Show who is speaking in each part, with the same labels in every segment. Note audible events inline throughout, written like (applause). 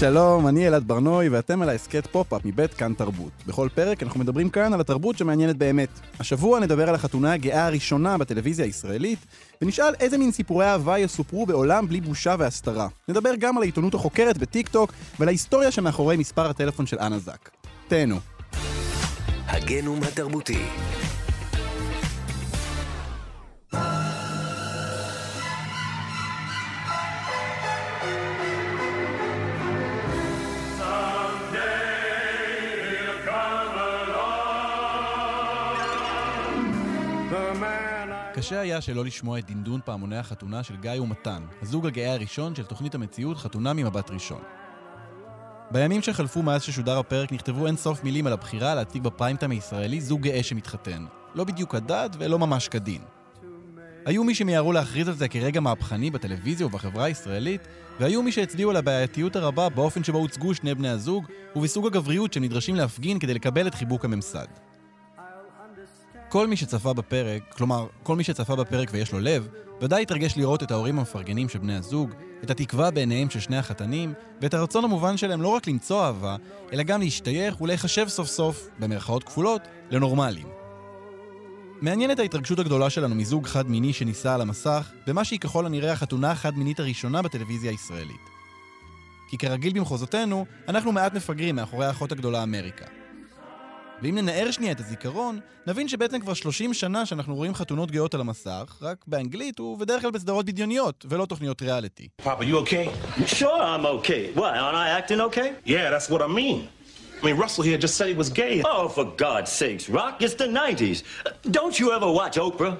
Speaker 1: שלום, אני אלעד ברנועי ואתם על ההסכת פופ-אפ מבית כאן תרבות. בכל פרק אנחנו מדברים כאן על התרבות שמעניינת באמת. השבוע נדבר על החתונה הגאה הראשונה בטלוויזיה הישראלית, ונשאל איזה מין סיפורי אהבה יסופרו בעולם בלי בושה והסתרה. נדבר גם על העיתונות החוקרת בטיק טוק ועל ההיסטוריה שמאחורי מספר הטלפון של אנה זק. תהנו.
Speaker 2: הגנום התרבותי.
Speaker 1: קשה היה שלא לשמוע את דינדון פעמוני החתונה של גיא ומתן, הזוג הגאה הראשון של תוכנית המציאות חתונה ממבט ראשון. בימים שחלפו מאז ששודר הפרק נכתבו אין סוף מילים על הבחירה להציג בפריימטיים הישראלי זוג גאה שמתחתן. לא בדיוק כדת ולא ממש כדין. היו מי שמיהרו להכריז על זה כרגע מהפכני בטלוויזיה ובחברה הישראלית, והיו מי שהצביעו על הבעייתיות הרבה באופן שבו הוצגו שני בני הזוג, ובסוג הגבריות שהם נדרשים להפגין כדי לקבל את חיבוק הממסד. כל מי שצפה בפרק, כלומר, כל מי שצפה בפרק ויש לו לב, ודאי התרגש לראות את ההורים המפרגנים של בני הזוג, את התקווה בעיניהם של שני החתנים, ואת הרצון המובן שלהם לא רק למצוא אהבה, אלא גם להשתייך ולהיחשב סוף סוף, במרכאות כפולות, לנורמלים. מעניינת ההתרגשות הגדולה שלנו מזוג חד-מיני שנישא על המסך, במה שהיא ככל הנראה החתונה החד-מינית הראשונה בטלוויזיה הישראלית. כי כרגיל במחוזותינו, אנחנו מעט מפגרים מאחורי האחות הגדולה אמריקה. ואם ננער שנייה את הזיכרון, נבין שבעצם כבר 30 שנה שאנחנו רואים חתונות גאות על המסך, רק באנגלית ובדרך כלל בסדרות בדיוניות, ולא תוכניות ריאליטי.
Speaker 3: Papa, you okay?
Speaker 4: Sure, I'm okay. What, aren't I acting okay?
Speaker 3: Yeah, that's what I mean. I mean, Russell here just said he was gay.
Speaker 4: Oh, for God's sakes, Rock, it's the 90s. Don't you ever watch Oprah?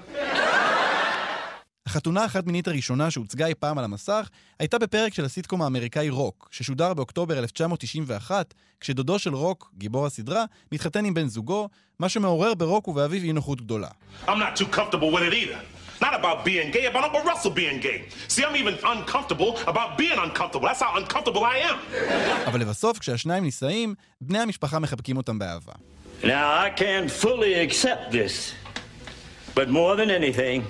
Speaker 1: החתונה החד-מינית הראשונה שהוצגה אי פעם על המסך הייתה בפרק של הסיטקום האמריקאי רוק, ששודר באוקטובר 1991, כשדודו של רוק, גיבור הסדרה, מתחתן עם בן זוגו, מה שמעורר ברוק ובאביו אי נוחות גדולה.
Speaker 3: I'm not too comfortable with it either. Not about being gay, about Uncle Russell being gay. See, I'm even uncomfortable about being uncomfortable. That's how uncomfortable I am.
Speaker 1: אבל לבסוף, כשהשניים נישאים, בני המשפחה מחבקים אותם באהבה.
Speaker 4: Now, I can't fully accept this. But more than anything,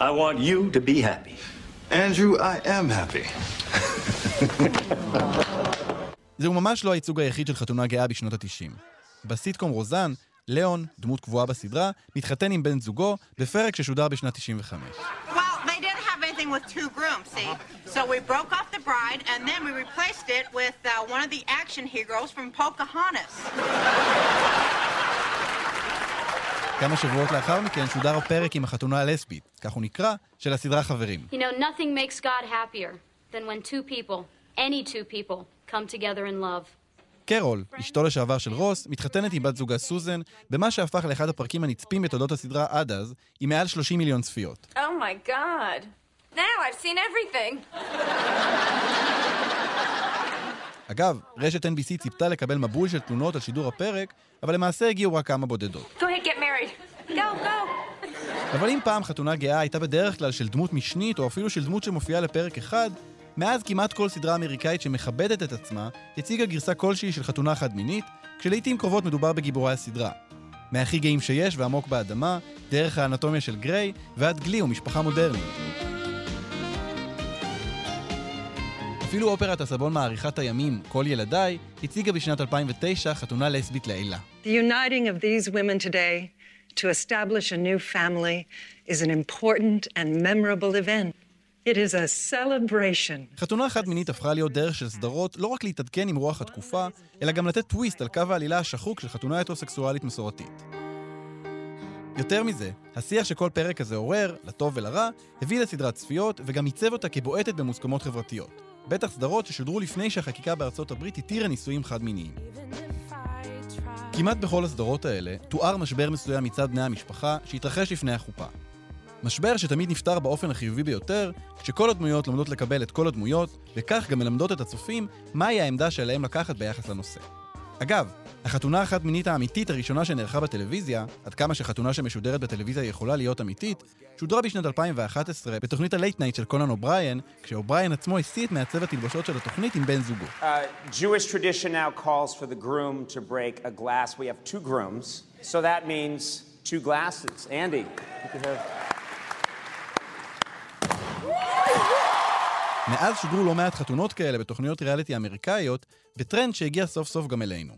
Speaker 4: I want you to be happy.
Speaker 5: Andrew, I am happy.
Speaker 1: זהו ממש לא הייצוג היחיד של חתונה גאה בשנות ה-90. בסיטקום רוזן, ליאון, דמות קבועה בסדרה, מתחתן עם בן זוגו בפרק ששודר בשנת 95.
Speaker 6: Well, they didn't have anything with two grooms, see? So we broke off the bride and then we replaced it with uh, one of the action heroes from Pocahontas.
Speaker 1: כמה שבועות לאחר מכן שודר הפרק עם החתונה הלסבית, כך הוא נקרא, של הסדרה חברים.
Speaker 7: You know, nothing makes God happier than when two people, any two people, come together in love.
Speaker 1: קרול, אשתו לשעבר של רוס, מתחתנת עם בת זוגה סוזן, במה שהפך לאחד הפרקים הנצפים בתולדות הסדרה עד אז, עם מעל 30 מיליון צפיות.
Speaker 8: Oh my god. Now I've seen everything. (laughs)
Speaker 1: אגב, רשת NBC ציפתה לקבל מבול של תלונות על שידור הפרק, אבל למעשה הגיעו רק כמה בודדות.
Speaker 8: Go ahead, get married. Go, go.
Speaker 1: אבל אם פעם חתונה גאה הייתה בדרך כלל של דמות משנית, או אפילו של דמות שמופיעה לפרק אחד, מאז כמעט כל סדרה אמריקאית שמכבדת את עצמה, הציגה גרסה כלשהי של חתונה חד-מינית, כשלעיתים קרובות מדובר בגיבורי הסדרה. מהכי גאים שיש ועמוק באדמה, דרך האנטומיה של גריי, ועד גלי ומשפחה מודרנית. אפילו אופרת הסבון מעריכת הימים, כל ילדיי, הציגה בשנת 2009 חתונה לסבית לעילה.
Speaker 9: The uniting of these women today to establish a new family is an important and memorable event. It is a celebration.
Speaker 1: חתונה חד-מינית הפכה להיות דרך של סדרות לא רק להתעדכן עם רוח התקופה, אלא גם לתת טוויסט על קו העלילה השחוק של חתונה הטרוסקסואלית מסורתית. יותר מזה, השיח שכל פרק הזה עורר, לטוב ולרע, הביא לסדרת צפיות וגם עיצב אותה כבועטת במוסכמות חברתיות. בטח סדרות ששודרו לפני שהחקיקה בארצות הברית התירה נישואים חד-מיניים. כמעט בכל הסדרות האלה תואר משבר מסוים מצד בני המשפחה שהתרחש לפני החופה. משבר שתמיד נפתר באופן החיובי ביותר, כשכל הדמויות לומדות לקבל את כל הדמויות, וכך גם מלמדות את הצופים מהי העמדה שעליהם לקחת ביחס לנושא. אגב, החתונה החד מינית האמיתית הראשונה שנערכה בטלוויזיה, עד כמה שחתונה שמשודרת בטלוויזיה יכולה להיות אמיתית, שודרה בשנת 2011 בתוכנית ה late night של קונן אובריין, כשאובריין עצמו השיא את מעצב התלבושות של התוכנית עם בן זוגו.
Speaker 10: Uh, so that means two glasses. Andy, you can have...
Speaker 1: מאז שודרו לא מעט חתונות כאלה בתוכניות ריאליטי אמריקאיות, בטרנד שהגיע סוף סוף גם אלינו.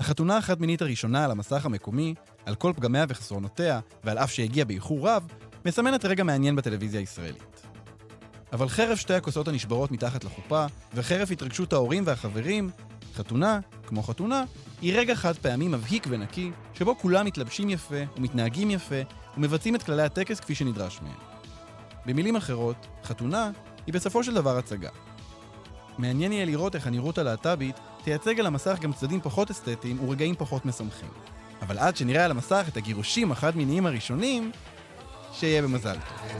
Speaker 1: החתונה החד-מינית הראשונה על המסך המקומי, על כל פגמיה וחסרונותיה, ועל אף שהגיעה באיחור רב, מסמנת רגע מעניין בטלוויזיה הישראלית. אבל חרף שתי הכוסות הנשברות מתחת לחופה, וחרף התרגשות ההורים והחברים, חתונה, כמו חתונה, היא רגע חד פעמי מבהיק ונקי, שבו כולם מתלבשים יפה, ומתנהגים יפה, ומבצעים את כללי הטקס כפי שנדרש מהם. במילים אחרות, חתונה היא בסופו של דבר הצגה. מעניין יהיה לראות איך הנראות הלהט"בית תייצג על המסך גם צדדים פחות אסתטיים ורגעים פחות משמחים. אבל עד שנראה על המסך את הגירושים החד-מיניים הראשונים, שיהיה במזל טוב.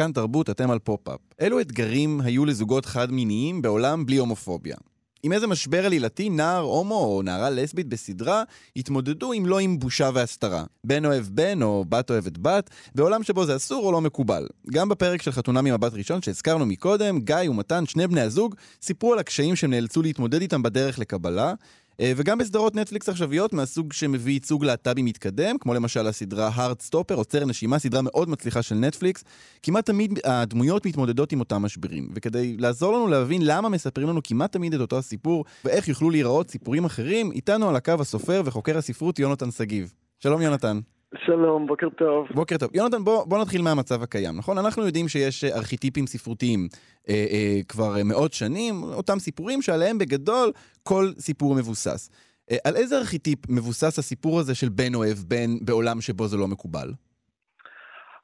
Speaker 1: כאן תרבות, אתם על פופ-אפ. אילו אתגרים היו לזוגות חד-מיניים בעולם בלי הומופוביה? עם איזה משבר עלילתי נער הומו או נערה לסבית בסדרה התמודדו אם לא עם בושה והסתרה. בן אוהב בן או בת אוהבת בת, בעולם שבו זה אסור או לא מקובל. גם בפרק של חתונה ממבט ראשון שהזכרנו מקודם, גיא ומתן, שני בני הזוג, סיפרו על הקשיים שהם נאלצו להתמודד איתם בדרך לקבלה, וגם בסדרות נטפליקס עכשוויות מהסוג שמביא ייצוג להט"בי מתקדם, כמו למשל הסדרה Heartstopper, עוצר נשימה, סדרה מאוד מצליחה של נטפליקס, כמעט תמיד הדמויות מתמודדות עם אותם משברים. וכדי לעזור לנו להבין למה מספרים לנו כמעט תמיד את אותו הסיפור, ואיך יוכלו להיראות סיפורים אחרים, איתנו על הקו הסופר וחוקר הספרות יונתן שגיב. שלום יונתן.
Speaker 11: שלום, בוקר טוב.
Speaker 1: בוקר טוב. יונתן, בוא, בוא נתחיל מהמצב הקיים, נכון? אנחנו יודעים שיש ארכיטיפים ספרותיים אה, אה, כבר מאות שנים, אותם סיפורים שעליהם בגדול כל סיפור מבוסס. אה, על איזה ארכיטיפ מבוסס הסיפור הזה של בן אוהב בן בעולם שבו זה לא מקובל?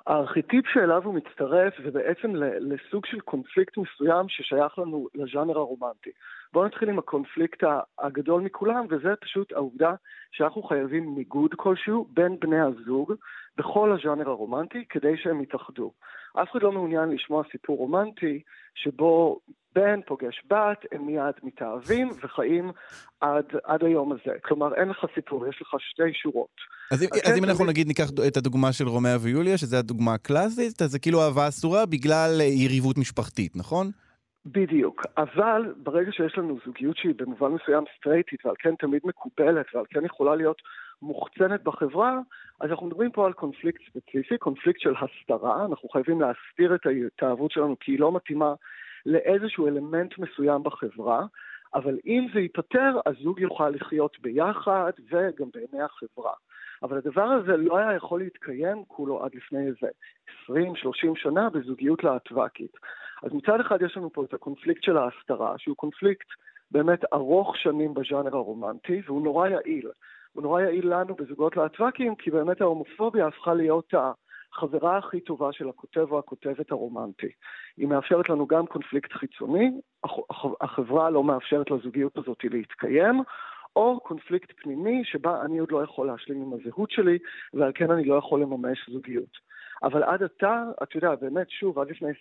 Speaker 11: הארכיטיפ שאליו הוא מצטרף זה בעצם לסוג של קונפליקט מסוים ששייך לנו לז'אנר הרומנטי. בואו נתחיל עם הקונפליקט הגדול מכולם, וזה פשוט העובדה שאנחנו חייבים ניגוד כלשהו בין בני הזוג בכל הז'אנר הרומנטי כדי שהם יתאחדו. אף אחד לא מעוניין לשמוע סיפור רומנטי שבו בן פוגש בת, הם מיד מתאהבים וחיים עד, עד היום הזה. כלומר, אין לך סיפור, יש לך שתי שורות.
Speaker 1: אז, אם, אז אם אנחנו נגיד ניקח את הדוגמה של רומאה ויוליה, שזו הדוגמה הקלאסית, אז זה כאילו אהבה אסורה בגלל יריבות משפחתית, נכון?
Speaker 11: בדיוק, אבל ברגע שיש לנו זוגיות שהיא במובן מסוים סטרייטית ועל כן תמיד מקובלת ועל כן יכולה להיות מוחצנת בחברה, אז אנחנו מדברים פה על קונפליקט ספציפי, קונפליקט של הסתרה, אנחנו חייבים להסתיר את ההתאהבות שלנו כי היא לא מתאימה לאיזשהו אלמנט מסוים בחברה, אבל אם זה ייפתר, הזוג יוכל לחיות ביחד וגם בעיני החברה. אבל הדבר הזה לא היה יכול להתקיים כולו עד לפני איזה 20-30 שנה בזוגיות להטווקית. אז מצד אחד יש לנו פה את הקונפליקט של ההסתרה, שהוא קונפליקט באמת ארוך שנים בז'אנר הרומנטי, והוא נורא יעיל. הוא נורא יעיל לנו בזוגות להטווקים, כי באמת ההומופוביה הפכה להיות החברה הכי טובה של הכותב או הכותבת הרומנטי. היא מאפשרת לנו גם קונפליקט חיצוני, החברה לא מאפשרת לזוגיות הזאת להתקיים, או קונפליקט פנימי שבה אני עוד לא יכול להשלים עם הזהות שלי, ועל כן אני לא יכול לממש זוגיות. אבל עד עתה, אתה יודע, באמת, שוב, עד לפני 20-30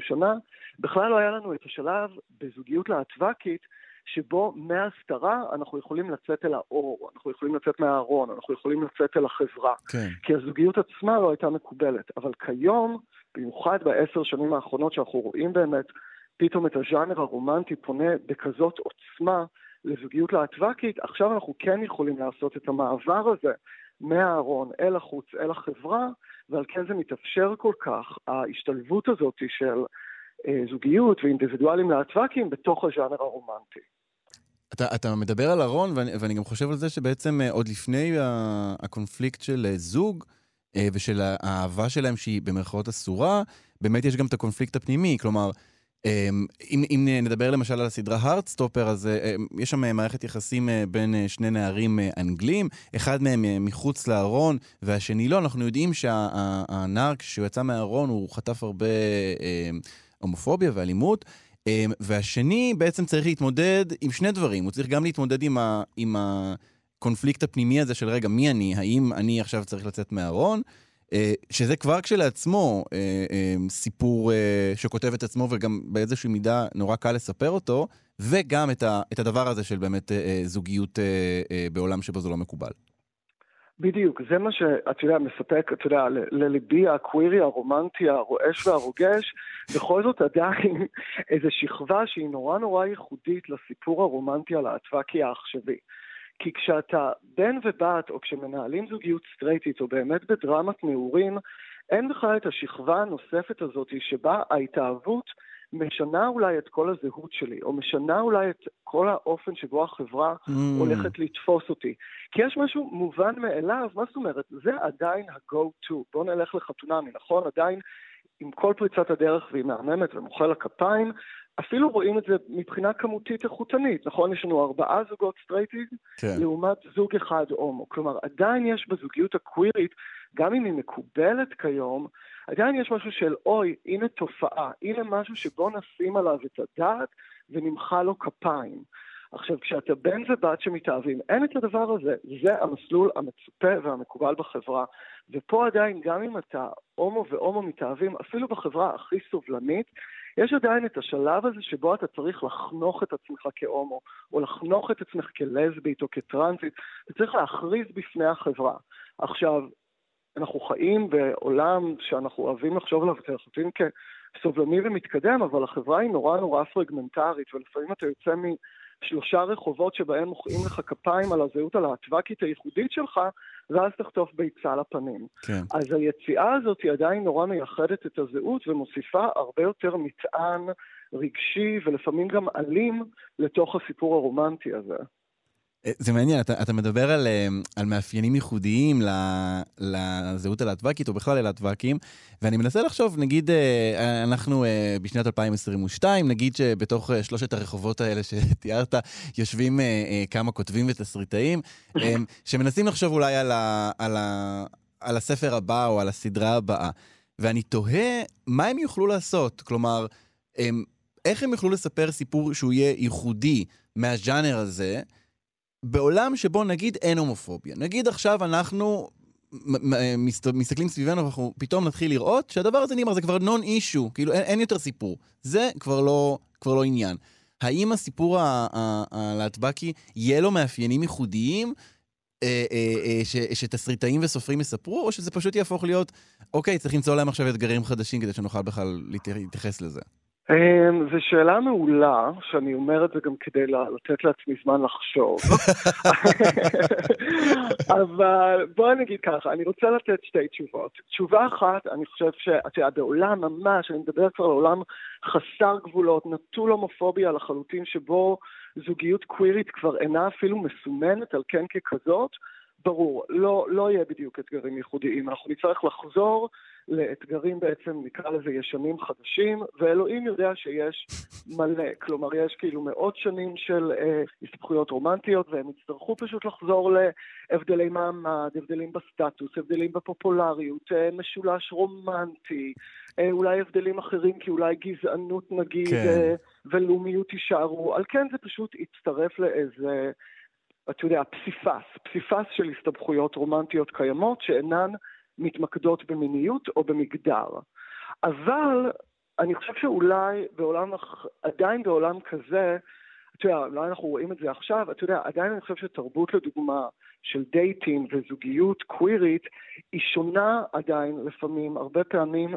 Speaker 11: שנה, בכלל לא היה לנו את השלב בזוגיות להטווקית, שבו מההסתרה אנחנו יכולים לצאת אל האור, אנחנו יכולים לצאת מהארון, אנחנו יכולים לצאת אל החברה.
Speaker 1: כן.
Speaker 11: כי הזוגיות עצמה לא הייתה מקובלת. אבל כיום, במיוחד בעשר שנים האחרונות שאנחנו רואים באמת, פתאום את הז'אנר הרומנטי פונה בכזאת עוצמה לזוגיות להטווקית, עכשיו אנחנו כן יכולים לעשות את המעבר הזה מהארון אל החוץ, אל החברה, ועל כן זה מתאפשר כל כך, ההשתלבות הזאת של אה, זוגיות ואינדיבידואלים להטוואקים בתוך הז'אנר הרומנטי.
Speaker 1: אתה, אתה מדבר על ארון, ואני, ואני גם חושב על זה שבעצם אה, עוד לפני הקונפליקט של אה, זוג, ושל האהבה שלהם שהיא במרכאות אסורה, באמת יש גם את הקונפליקט הפנימי. כלומר, אמ, אם, אם נדבר למשל על הסדרה הארדסטופר, אז אמ, יש שם מערכת יחסים אה, בין אה, שני נערים אה, אנגלים, אחד מהם מחוץ לארון והשני לא. אנחנו יודעים שהנער, כשהוא יצא מהארון, הוא חטף הרבה אמ, הומופוביה ואלימות. והשני בעצם צריך להתמודד עם שני דברים. הוא צריך גם להתמודד עם, ה, עם הקונפליקט הפנימי הזה של רגע, מי אני? האם אני עכשיו צריך לצאת מהארון? אה, שזה כבר כשלעצמו אה, אה, סיפור שכותב את עצמו וגם באיזושהי מידה נורא קל לספר אותו, וגם את הדבר הזה של באמת זוגיות בעולם שבו זה לא מקובל.
Speaker 11: בדיוק, זה מה שאתה יודע, מספק, אתה יודע, לליבי הקווירי, הרומנטי, הרועש והרוגש, בכל זאת עדיין (laughs) איזו שכבה שהיא נורא נורא ייחודית לסיפור הרומנטי הלהטבקי העכשווי. כי כשאתה בן ובת, או כשמנהלים זוגיות סטרייטית, או באמת בדרמת נעורים, אין בכלל את השכבה הנוספת הזאת שבה ההתאהבות משנה אולי את כל הזהות שלי, או משנה אולי את כל האופן שבו החברה mm. הולכת לתפוס אותי. כי יש משהו מובן מאליו, מה זאת אומרת? זה עדיין ה-go-to. בואו נלך לחתונמי, נכון? עדיין עם כל פריצת הדרך והיא מהממת ומוחא לה כפיים, אפילו רואים את זה מבחינה כמותית איכותנית, נכון? יש לנו ארבעה זוגות סטרייטים, כן. לעומת זוג אחד הומו. כלומר, עדיין יש בזוגיות הקווירית, גם אם היא מקובלת כיום, עדיין יש משהו של אוי, הנה תופעה, הנה משהו שבוא נשים עליו את הדעת ונמחא לו כפיים. עכשיו, כשאתה בן ובת שמתאהבים, אין את הדבר הזה. זה המסלול המצופה והמקובל בחברה. ופה עדיין, גם אם אתה הומו והומו מתאהבים, אפילו בחברה הכי סובלנית, יש עדיין את השלב הזה שבו אתה צריך לחנוך את עצמך כהומו, או לחנוך את עצמך כלסבית או כטרנסית, אתה צריך להכריז בפני החברה. עכשיו, אנחנו חיים בעולם שאנחנו אוהבים לחשוב עליו כחוטאים כסובלני ומתקדם, אבל החברה היא נורא נורא פרגמנטרית, ולפעמים אתה יוצא משלושה רחובות שבהם מוחאים לך כפיים על הזהות הלהטבקית הייחודית שלך, ואז תחטוף ביצה לפנים. כן. אז היציאה הזאת היא עדיין נורא מייחדת את הזהות ומוסיפה הרבה יותר מטען רגשי ולפעמים גם אלים לתוך הסיפור הרומנטי הזה.
Speaker 1: זה מעניין, אתה, אתה מדבר על, אה, על מאפיינים ייחודיים לזהות הלהטבקית, או בכלל ללהטבקים, ואני מנסה לחשוב, נגיד, אה, אנחנו אה, בשנת 2022, נגיד שבתוך שלושת הרחובות האלה שתיארת, יושבים כמה כותבים ותסריטאים, שמנסים לחשוב אולי על, ה, על, ה, על הספר הבא או על הסדרה הבאה, ואני תוהה מה הם יוכלו לעשות, כלומר, איך הם יוכלו לספר סיפור שהוא יהיה ייחודי מהז'אנר הזה, בעולם שבו נגיד אין הומופוביה. נגיד עכשיו אנחנו מסתכלים סביבנו ואנחנו פתאום נתחיל לראות שהדבר הזה נגמר, זה כבר נון אישו, כאילו אין, אין יותר סיפור. זה כבר לא, כבר לא עניין. האם הסיפור הלהטבקי יהיה לו מאפיינים ייחודיים אה, אה, אה, ש, שתסריטאים וסופרים יספרו, או שזה פשוט יהפוך להיות, אוקיי, צריך למצוא להם עכשיו אתגרים חדשים כדי שנוכל בכלל להתייחס לזה?
Speaker 11: אמ, זו שאלה מעולה, שאני אומר את זה גם כדי לתת לעצמי זמן לחשוב. (laughs) אבל בואי נגיד ככה, אני רוצה לתת שתי תשובות. תשובה אחת, אני חושב שאתה יודע, בעולם ממש, אני מדבר כבר על עולם חסר גבולות, נטול הומופוביה לחלוטין, שבו זוגיות קווירית כבר אינה אפילו מסומנת על כן ככזאת, ברור, לא, לא יהיה בדיוק אתגרים ייחודיים. אנחנו נצטרך לחזור לאתגרים בעצם, נקרא לזה ישנים חדשים, ואלוהים יודע שיש מלא. כלומר, יש כאילו מאות שנים של אה, הסתבכויות רומנטיות, והם יצטרכו פשוט לחזור להבדלי מעמד, הבדלים בסטטוס, הבדלים בפופולריות, אה, משולש רומנטי, אה, אולי הבדלים אחרים, כי אולי גזענות נגיד, כן. אה, ולאומיות יישארו. על כן זה פשוט יצטרף לאיזה... אתה יודע, פסיפס, פסיפס של הסתבכויות רומנטיות קיימות שאינן מתמקדות במיניות או במגדר. אבל אני חושב שאולי בעולם, עדיין בעולם כזה, אתה יודע, אולי אנחנו רואים את זה עכשיו, אתה יודע, עדיין אני חושב שתרבות לדוגמה של דייטים וזוגיות קווירית היא שונה עדיין לפעמים, הרבה פעמים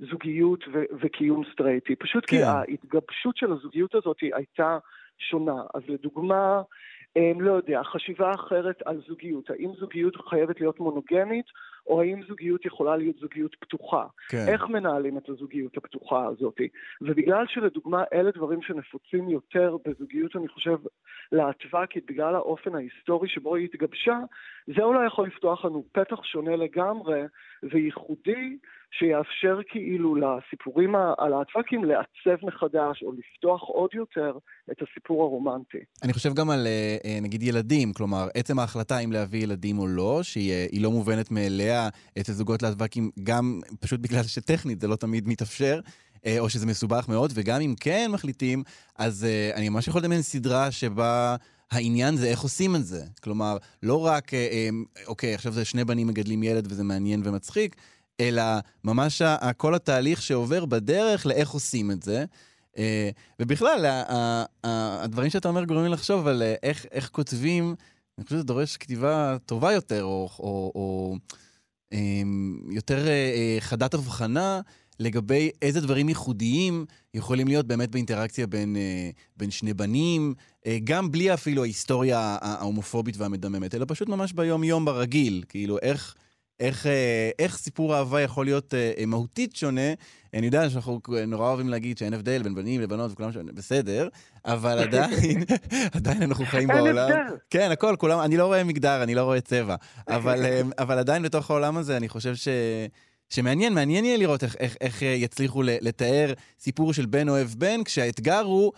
Speaker 11: מזוגיות ו- וקיום סטרייטי. פשוט כן. כי ההתגבשות של הזוגיות הזאת הייתה שונה. אז לדוגמה, לא יודע, חשיבה אחרת על זוגיות. האם זוגיות חייבת להיות מונוגמית, או האם זוגיות יכולה להיות זוגיות פתוחה? כן. איך מנהלים את הזוגיות הפתוחה הזאת? ובגלל שלדוגמה אלה דברים שנפוצים יותר בזוגיות, אני חושב, להטבקית, בגלל האופן ההיסטורי שבו היא התגבשה, זה אולי יכול לפתוח לנו פתח שונה לגמרי וייחודי שיאפשר כאילו לסיפורים הלהטב"קים לעצב מחדש או לפתוח עוד יותר את הסיפור הרומנטי.
Speaker 1: אני חושב גם על אה, נגיד ילדים, כלומר, עצם ההחלטה אם להביא ילדים או לא, שהיא לא מובנת מאליה אצל זוגות להטב"קים, גם פשוט בגלל שטכנית זה לא תמיד מתאפשר. או שזה מסובך מאוד, וגם אם כן מחליטים, אז אני ממש יכול לדמיין סדרה שבה העניין זה איך עושים את זה. כלומר, לא רק, אוקיי, עכשיו זה שני בנים מגדלים ילד וזה מעניין ומצחיק, אלא ממש כל התהליך שעובר בדרך לאיך עושים את זה. ובכלל, הדברים שאתה אומר גורמים לחשוב על איך, איך כותבים, אני חושב שזה דורש כתיבה טובה יותר, או, או, או יותר חדת הבחנה לגבי איזה דברים ייחודיים יכולים להיות באמת באינטראקציה בין, בין שני בנים, גם בלי אפילו ההיסטוריה ההומופובית והמדממת, אלא פשוט ממש ביום-יום ברגיל, כאילו איך... איך, איך סיפור אהבה יכול להיות מהותית שונה. אני יודע שאנחנו נורא אוהבים להגיד שאין הבדל בין בנים לבנות וכולם שונה, בסדר, אבל עדיין, (laughs) עדיין אנחנו חיים בעולם. כן, הכל, כולם, אני לא רואה מגדר, אני לא רואה צבע, אבל, (laughs) אבל עדיין בתוך העולם הזה אני חושב ש... שמעניין, מעניין יהיה לראות איך, איך, איך יצליחו לתאר סיפור של בן אוהב בן, כשהאתגר הוא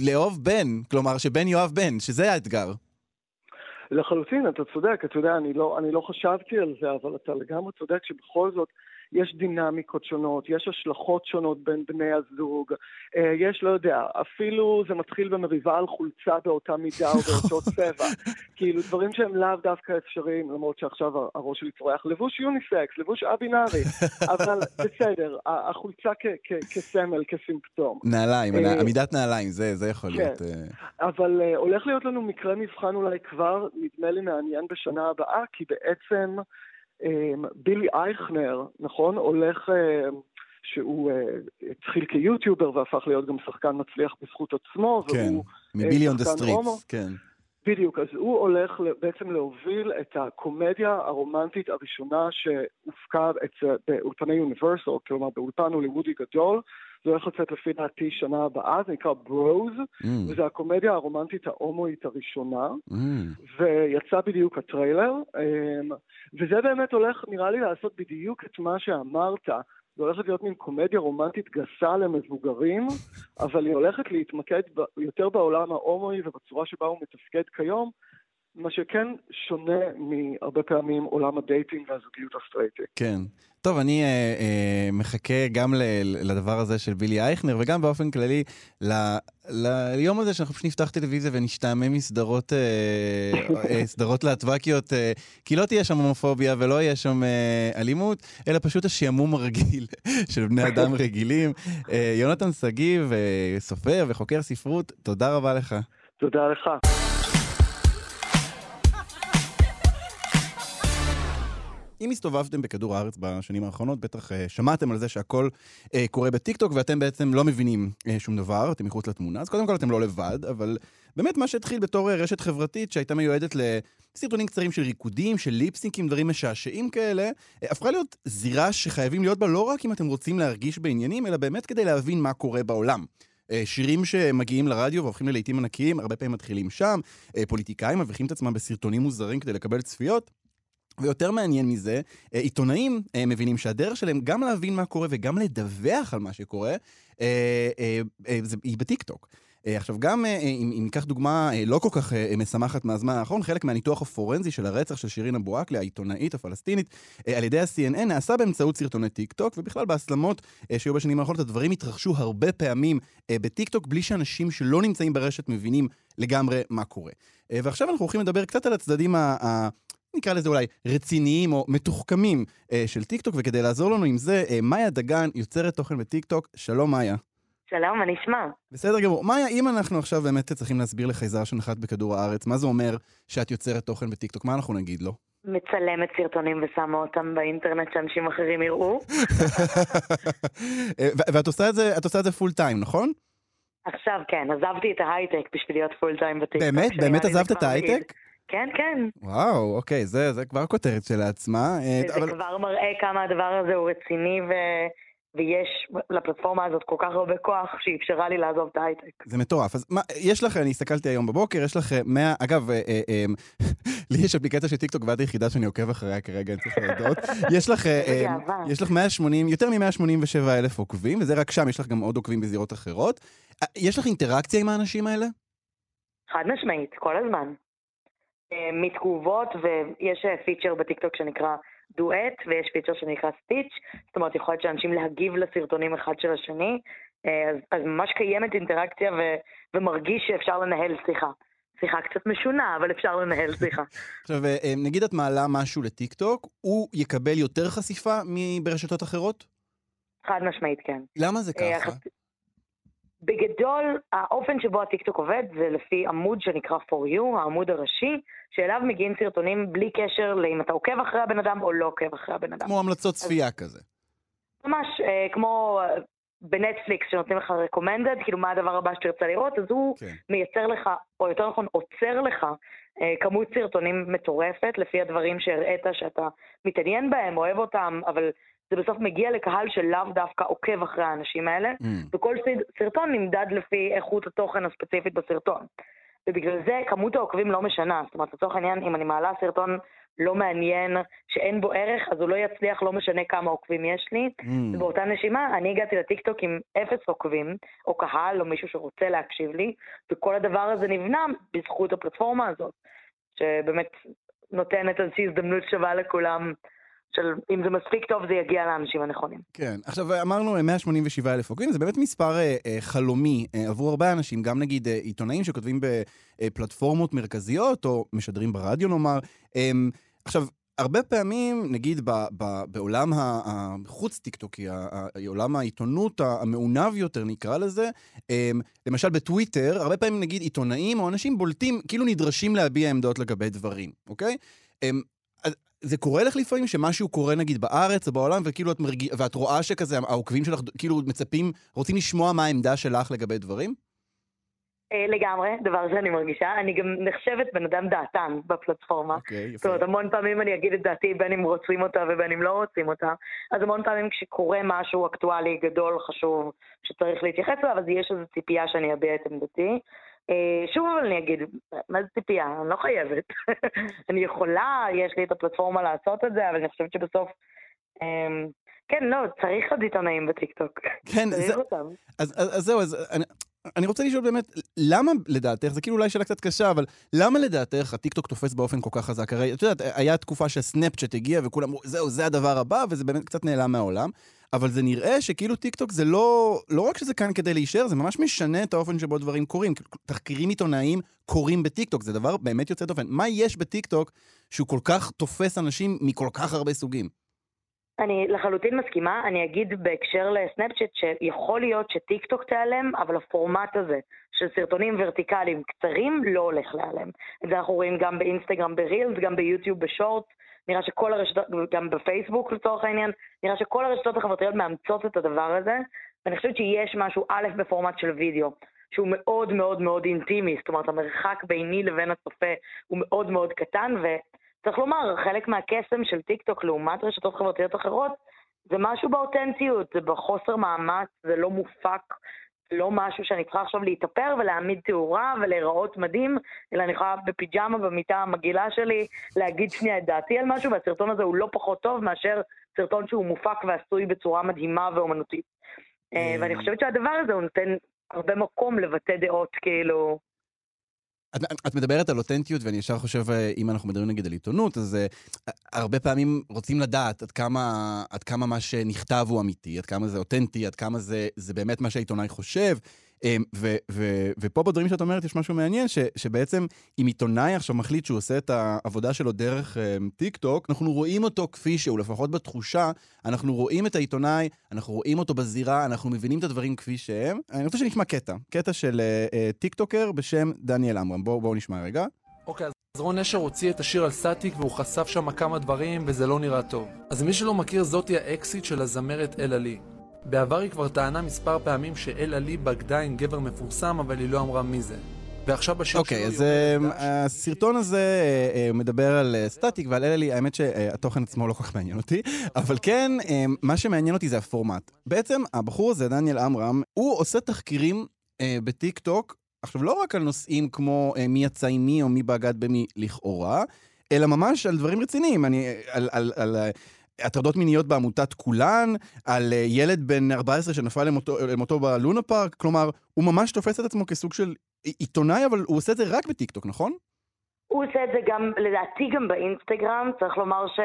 Speaker 1: לאהוב בן, כלומר שבן יאהב בן, שזה האתגר.
Speaker 11: לחלוטין, אתה צודק, אתה יודע, אני לא, אני לא חשבתי על זה, אבל אתה לגמרי צודק שבכל זאת יש דינמיקות שונות, יש השלכות שונות בין בני הזוג, אה, יש, לא יודע, אפילו זה מתחיל במריבה על חולצה באותה מידה או באותו (laughs) צבע. כאילו, דברים שהם לאו דווקא אפשריים, למרות שעכשיו הראש שלי צורח, לבוש יוניסקס, לבוש א-בינארי, (laughs) אבל בסדר, החולצה כסמל, כסימפטום.
Speaker 1: נעליים, אה, עמידת נעליים, זה יכול
Speaker 11: כן.
Speaker 1: להיות...
Speaker 11: אבל אה, הולך להיות לנו מקרה מבחן אולי כבר, נדמה לי מעניין בשנה הבאה, כי בעצם... בילי אייכנר, נכון, הולך, שהוא התחיל כיוטיובר והפך להיות גם שחקן מצליח בזכות עצמו.
Speaker 1: כן, מ Billy on the Streets, כן.
Speaker 11: בדיוק, אז הוא הולך בעצם להוביל את הקומדיה הרומנטית הראשונה שהופקה באולפני יוניברסל, כלומר באולפן הוליוודי גדול. זה הולך לצאת לפי דעתי שנה הבאה, זה נקרא ברוז, mm. וזה הקומדיה הרומנטית ההומואית הראשונה, mm. ויצא בדיוק הטריילר, וזה באמת הולך, נראה לי, לעשות בדיוק את מה שאמרת. זה הולכת להיות מין קומדיה רומנטית גסה למבוגרים, אבל היא הולכת להתמקד יותר בעולם ההומואי ובצורה שבה הוא מתפקד כיום, מה שכן שונה מהרבה פעמים עולם ה dating והזוגיות הסטרייטית.
Speaker 1: כן. טוב, אני אה, אה, מחכה גם ל, לדבר הזה של בילי אייכנר, וגם באופן כללי ל, ליום הזה שאנחנו פשוט נפתח טלוויזיה ונשתעמם מסדרות אה, אה, סדרות להט"בקיות, אה, כי לא תהיה שם הומופוביה ולא יהיה שם אה, אלימות, אלא פשוט השעמום הרגיל (laughs) של בני אדם (laughs) רגילים. אה, יונתן שגיב, אה, סופר וחוקר ספרות, תודה רבה לך.
Speaker 11: תודה לך.
Speaker 1: אם הסתובבתם בכדור הארץ בשנים האחרונות, בטח uh, שמעתם על זה שהכל uh, קורה בטיקטוק ואתם בעצם לא מבינים uh, שום דבר, אתם מחוץ לתמונה. אז קודם כל אתם לא לבד, אבל באמת מה שהתחיל בתור רשת חברתית שהייתה מיועדת לסרטונים קצרים של ריקודים, של ליפסינקים, דברים משעשעים כאלה, הפכה להיות זירה שחייבים להיות בה לא רק אם אתם רוצים להרגיש בעניינים, אלא באמת כדי להבין מה קורה בעולם. שירים שמגיעים לרדיו והופכים ללהיטים ענקיים, הרבה פעמים מתחילים שם, פוליטיקאים מביכים את עצמם בסרטונים מוזרים כדי לקבל צפיות. ויותר מעניין מזה, אה, עיתונאים אה, מבינים שהדרך שלהם גם להבין מה קורה וגם לדווח על מה שקורה, אה, היא בטיקטוק. עכשיו, גם אם, אם ניקח דוגמה לא כל כך משמחת מהזמן האחרון, חלק מהניתוח הפורנזי של הרצח של שירין אבו עקלה, העיתונאית הפלסטינית, על ידי ה-CNN, נעשה באמצעות סרטוני טיק טוק, ובכלל בהסלמות שהיו בשנים האחרונות, הדברים התרחשו הרבה פעמים בטיק טוק, בלי שאנשים שלא נמצאים ברשת מבינים לגמרי מה קורה. ועכשיו אנחנו הולכים לדבר קצת על הצדדים ה... נקרא לזה אולי רציניים או מתוחכמים אה, של טיקטוק, וכדי לעזור לנו עם זה, אה, מאיה דגן יוצרת תוכן בטיקטוק. שלום מאיה.
Speaker 12: שלום, מה נשמע?
Speaker 1: בסדר גמור. מאיה, אם אנחנו עכשיו באמת צריכים להסביר לחייזר שנחת בכדור הארץ, מה זה אומר שאת יוצרת תוכן בטיקטוק? מה אנחנו נגיד לו?
Speaker 12: מצלמת סרטונים ושמה אותם באינטרנט שאנשים אחרים יראו.
Speaker 1: אה, ואת עושה את זה, עושה את זה full time, נכון?
Speaker 12: עכשיו כן, עזבתי את ההייטק בשביל להיות full time בטיקטוק.
Speaker 1: באמת? באמת עזבת את ההייטק?
Speaker 12: כן, כן.
Speaker 1: וואו, אוקיי, זה, זה כבר כותרת שלעצמה.
Speaker 12: אה, זה אבל... כבר מראה כמה הדבר הזה הוא רציני ו... ויש לפלטפורמה הזאת כל כך הרבה כוח שהיא אפשרה לי לעזוב את ההייטק.
Speaker 1: זה מטורף. אז מה, יש לך, אני הסתכלתי היום בבוקר, יש לך 100, אגב, אה, אה, אה, (laughs) לי יש אפליקציה של טיקטוק ואת היחידה שאני עוקב אחריה כרגע, אני צריך להודות. (laughs) יש לך, אה, אה. יש לך 180, יותר מ-187 אלף עוקבים, וזה רק שם, יש לך גם עוד עוקבים בזירות אחרות. יש לך אינטראקציה עם האנשים האלה?
Speaker 12: חד משמעית, כל הזמן. אה, מתגובות, ויש אה, feature בטיקטוק שנקרא דואט, ויש feature שנקרא stitch, זאת אומרת, יכול להיות שאנשים להגיב לסרטונים אחד של השני, אה, אז, אז ממש קיימת אינטראקציה ו, ומרגיש שאפשר לנהל שיחה. שיחה קצת משונה, אבל אפשר לנהל שיחה. (laughs)
Speaker 1: עכשיו, אה, אה, נגיד את מעלה משהו לטיקטוק, הוא יקבל יותר חשיפה מברשתות אחרות?
Speaker 12: חד משמעית, כן.
Speaker 1: למה זה
Speaker 12: אה,
Speaker 1: ככה?
Speaker 12: בגדול, האופן שבו הטיקטוק עובד זה לפי עמוד שנקרא for you, העמוד הראשי, שאליו מגיעים סרטונים בלי קשר לאם אתה עוקב אחרי הבן אדם או לא עוקב אחרי הבן אדם.
Speaker 1: כמו המלצות צפייה כזה.
Speaker 12: ממש אה, כמו אה, בנטפליקס שנותנים לך recommended, כאילו מה הדבר הבא שתרצה לראות, אז הוא
Speaker 1: כן.
Speaker 12: מייצר לך, או יותר נכון עוצר לך, אה, כמות סרטונים מטורפת לפי הדברים שהראית שאתה מתעניין בהם, אוהב אותם, אבל זה בסוף מגיע לקהל שלאו דווקא עוקב אחרי האנשים האלה, וכל סד- סרטון נמדד לפי איכות התוכן הספציפית בסרטון. ובגלל זה כמות העוקבים לא משנה. זאת אומרת, לצורך העניין, אם אני מעלה סרטון לא מעניין, שאין בו ערך, אז הוא לא יצליח, לא משנה כמה עוקבים יש לי.
Speaker 13: Mm.
Speaker 12: ובאותה נשימה, אני הגעתי לטיקטוק עם אפס עוקבים, או קהל, או מישהו שרוצה להקשיב לי, וכל הדבר הזה נבנה בזכות הפלטפורמה הזאת, שבאמת נותנת איזושהי הזדמנות שווה לכולם, של אם זה מספיק טוב, זה יגיע לאנשים הנכונים.
Speaker 1: כן. עכשיו, אמרנו 187 אלף עוקבים, זה באמת מספר אה, אה, חלומי אה, עבור הרבה אנשים, גם נגיד אה, עיתונאים שכותבים בפלטפורמות מרכזיות, או משדרים ברדיו נאמר. אה, עכשיו, הרבה פעמים, נגיד ב, ב, בעולם החוץ טיקטוקי, ה- ה- עולם העיתונות המעונב יותר נקרא לזה, אה, למשל בטוויטר, הרבה פעמים נגיד עיתונאים או אנשים בולטים, כאילו נדרשים להביע עמדות לגבי דברים, אוקיי? זה קורה לך לפעמים שמשהו קורה נגיד בארץ או בעולם וכאילו את מרגיע, ואת רואה שכזה העוקבים שלך כאילו מצפים, רוצים לשמוע מה העמדה שלך לגבי דברים?
Speaker 12: אה, לגמרי, דבר שאני מרגישה. אני גם נחשבת בן אדם דעתן בפלטפורמה.
Speaker 1: אוקיי,
Speaker 12: זאת אומרת, המון פעמים אני אגיד את דעתי בין אם רוצים אותה ובין אם לא רוצים אותה. אז המון פעמים כשקורה משהו אקטואלי, גדול, חשוב, שצריך להתייחס אליו, אז יש איזו ציפייה שאני אביע את עמדתי. אה, שוב אני אגיד, מה זה ציפייה? אני לא חייבת. (laughs) אני יכולה, יש לי את הפלטפורמה לעשות את זה, אבל אני חושבת שבסוף... אמ, כן, לא, צריך עוד עיתונאים בטיקטוק.
Speaker 1: כן,
Speaker 12: צריך
Speaker 1: זה-
Speaker 12: אותם.
Speaker 1: אז, אז, אז זהו, אז אני, אני רוצה לשאול באמת, למה לדעתך, זה כאילו אולי שאלה קצת קשה, אבל למה לדעתך הטיקטוק תופס באופן כל כך חזק? הרי את יודעת, היה תקופה שסנאפצ'אט הגיע וכולם אמרו, זהו, זה הדבר הבא, וזה באמת קצת נעלם מהעולם. אבל זה נראה שכאילו טיקטוק זה לא, לא רק שזה כאן כדי להישאר, זה ממש משנה את האופן שבו דברים קורים. כאילו, תחקירים עיתונאיים קורים בטיקטוק, זה דבר באמת יוצא דופן. מה יש בטיקטוק שהוא כל כך תופס אנשים מכל כך הרבה סוגים?
Speaker 12: אני לחלוטין מסכימה, אני אגיד בהקשר לסנאפצ'אט שיכול להיות שטיקטוק תיעלם, אבל הפורמט הזה של סרטונים ורטיקליים קצרים לא הולך להיעלם. את זה אנחנו רואים גם באינסטגרם ב reels, גם ביוטיוב ב shorts, נראה שכל הרשתות, גם בפייסבוק לצורך העניין, נראה שכל הרשתות החברתיות מאמצות את הדבר הזה, ואני חושבת שיש משהו, א', בפורמט של וידאו, שהוא מאוד מאוד מאוד אינטימי, זאת אומרת המרחק ביני לבין הצופה הוא מאוד מאוד קטן, ו... צריך לומר, חלק מהקסם של טיקטוק לעומת רשתות חברתיות אחרות, זה משהו באותנטיות, זה בחוסר מאמץ, זה לא מופק, לא משהו שאני צריכה עכשיו להתאפר ולהעמיד תאורה ולהיראות מדהים, אלא אני יכולה בפיג'מה במיטה המגעילה שלי להגיד שנייה את דעתי על משהו, והסרטון הזה הוא לא פחות טוב מאשר סרטון שהוא מופק ועשוי בצורה מדהימה ואומנותית. אה, ואני חושבת שהדבר הזה הוא נותן הרבה מקום לבטא דעות, כאילו...
Speaker 1: את, את מדברת על אותנטיות, ואני ישר חושב, אה, אם אנחנו מדברים נגיד על עיתונות, אז uh, הרבה פעמים רוצים לדעת עד כמה, עד כמה מה שנכתב הוא אמיתי, עד כמה זה אותנטי, עד כמה זה, זה באמת מה שהעיתונאי חושב. אממ, ו, ו, ופה בדברים שאת אומרת יש משהו מעניין, ש, שבעצם אם עיתונאי עכשיו מחליט שהוא עושה את העבודה שלו דרך אממ, טיק טוק, אנחנו רואים אותו כפי שהוא, לפחות בתחושה, אנחנו רואים את העיתונאי, אנחנו רואים אותו בזירה, אנחנו מבינים את הדברים כפי שהם. אני רוצה שנשמע קטע, קטע של אה, אה, טיק טוקר בשם דניאל עמרם. בואו, בוא נשמע רגע.
Speaker 13: אוקיי, אז רון נשר הוציא את השיר על סטטיק והוא חשף שם כמה דברים וזה לא נראה טוב. אז מי שלא מכיר זאתי האקסית של הזמרת אלה לי. בעבר היא כבר טענה מספר פעמים שאלה לי בגדה עם גבר מפורסם אבל היא לא אמרה מי זה. ועכשיו בשיר
Speaker 1: אוקיי,
Speaker 13: שלו
Speaker 1: אז
Speaker 13: היא
Speaker 1: אה, הסרטון הזה אה, אה, מדבר על סטטיק ועל אלי, האמת שהתוכן עצמו לא כל כך מעניין אותי, אבל כן, מה שמעניין אותי זה הפורמט. בעצם הבחור הזה, דניאל עמרם, הוא עושה תחקירים בטיק טוק, עכשיו לא רק על נושאים כמו מי יצא עם מי או מי בגד במי לכאורה, אלא ממש על דברים רציניים, אני, על, על, על אה, הטרדות מיניות בעמותת כולן, על אה, ילד בן 14 שנפל למותו, למותו בלונה פארק, כלומר, הוא ממש תופס את עצמו כסוג של עיתונאי, אבל הוא עושה את זה רק בטיקטוק, נכון?
Speaker 12: הוא עושה את זה גם, לדעתי גם באינסטגרם, צריך לומר ש...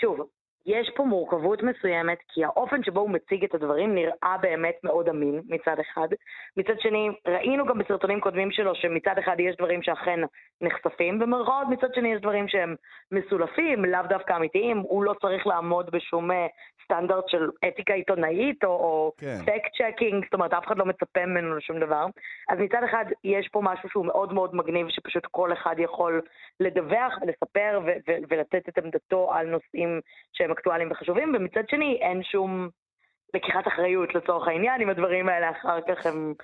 Speaker 12: שוב, יש פה מורכבות מסוימת, כי האופן שבו הוא מציג את הדברים נראה באמת מאוד אמין מצד אחד. מצד שני, ראינו גם בסרטונים קודמים שלו שמצד אחד יש דברים שאכן נחשפים במרכאות, מצד שני יש דברים שהם מסולפים, לאו דווקא אמיתיים, הוא לא צריך לעמוד בשום אה, סטנדרט של אתיקה עיתונאית או, או
Speaker 14: כן.
Speaker 12: fact checking, זאת אומרת, אף אחד לא מצפה ממנו לשום דבר. אז מצד אחד יש פה משהו שהוא מאוד מאוד מגניב, שפשוט כל אחד יכול לדווח ולספר ו- ו- ולתת את עמדתו על נושאים שהם אקטואליים וחשובים, ומצד שני אין שום לקיחת אחריות לצורך העניין, אם הדברים האלה אחר כך הם,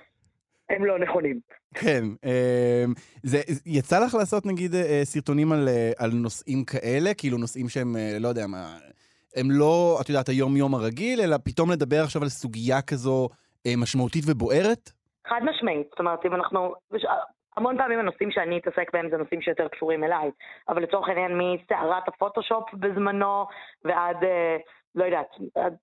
Speaker 12: הם לא נכונים.
Speaker 1: כן. אה, זה, יצא לך לעשות נגיד אה, סרטונים על, אה, על נושאים כאלה? כאילו נושאים שהם, אה, לא יודע מה, הם לא, את יודעת, היום-יום הרגיל, אלא פתאום לדבר עכשיו על סוגיה כזו אה, משמעותית ובוערת?
Speaker 12: חד משמעית, זאת אומרת, אם אנחנו... המון פעמים הנושאים שאני אתעסק בהם זה נושאים שיותר קשורים אליי, אבל לצורך העניין מסערת הפוטושופ בזמנו ועד, אה, לא יודעת, עד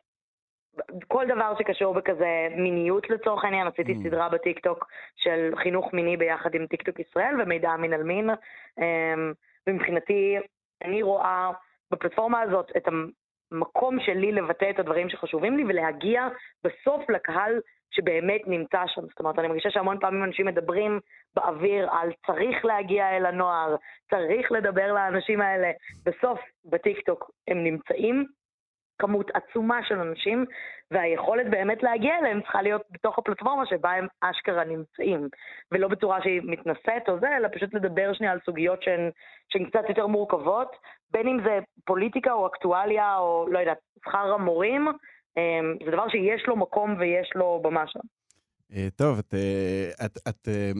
Speaker 12: כל דבר שקשור בכזה מיניות לצורך העניין, עשיתי
Speaker 14: אממ.
Speaker 12: סדרה בטיקטוק של חינוך מיני ביחד עם טיקטוק ישראל ומידע מין על מין, אמ, ומבחינתי אני רואה בפלטפורמה הזאת את המקום שלי לבטא את הדברים שחשובים לי ולהגיע בסוף לקהל שבאמת נמצא שם. זאת אומרת, אני מרגישה שהמון פעמים אנשים מדברים באוויר על צריך להגיע אל הנוער, צריך לדבר לאנשים האלה. בסוף, בטיקטוק הם נמצאים, כמות עצומה של אנשים, והיכולת באמת להגיע אליהם צריכה להיות בתוך הפלטפורמה שבה הם אשכרה נמצאים, ולא בצורה שהיא מתנשאת או זה, אלא פשוט לדבר שנייה על סוגיות שהן, שהן קצת יותר מורכבות, בין אם זה פוליטיקה או אקטואליה או לא יודעת, שכר המורים, אמ, זה דבר שיש לו מקום ויש לו במה שם.
Speaker 1: אה, טוב, את, אה, את, את אה,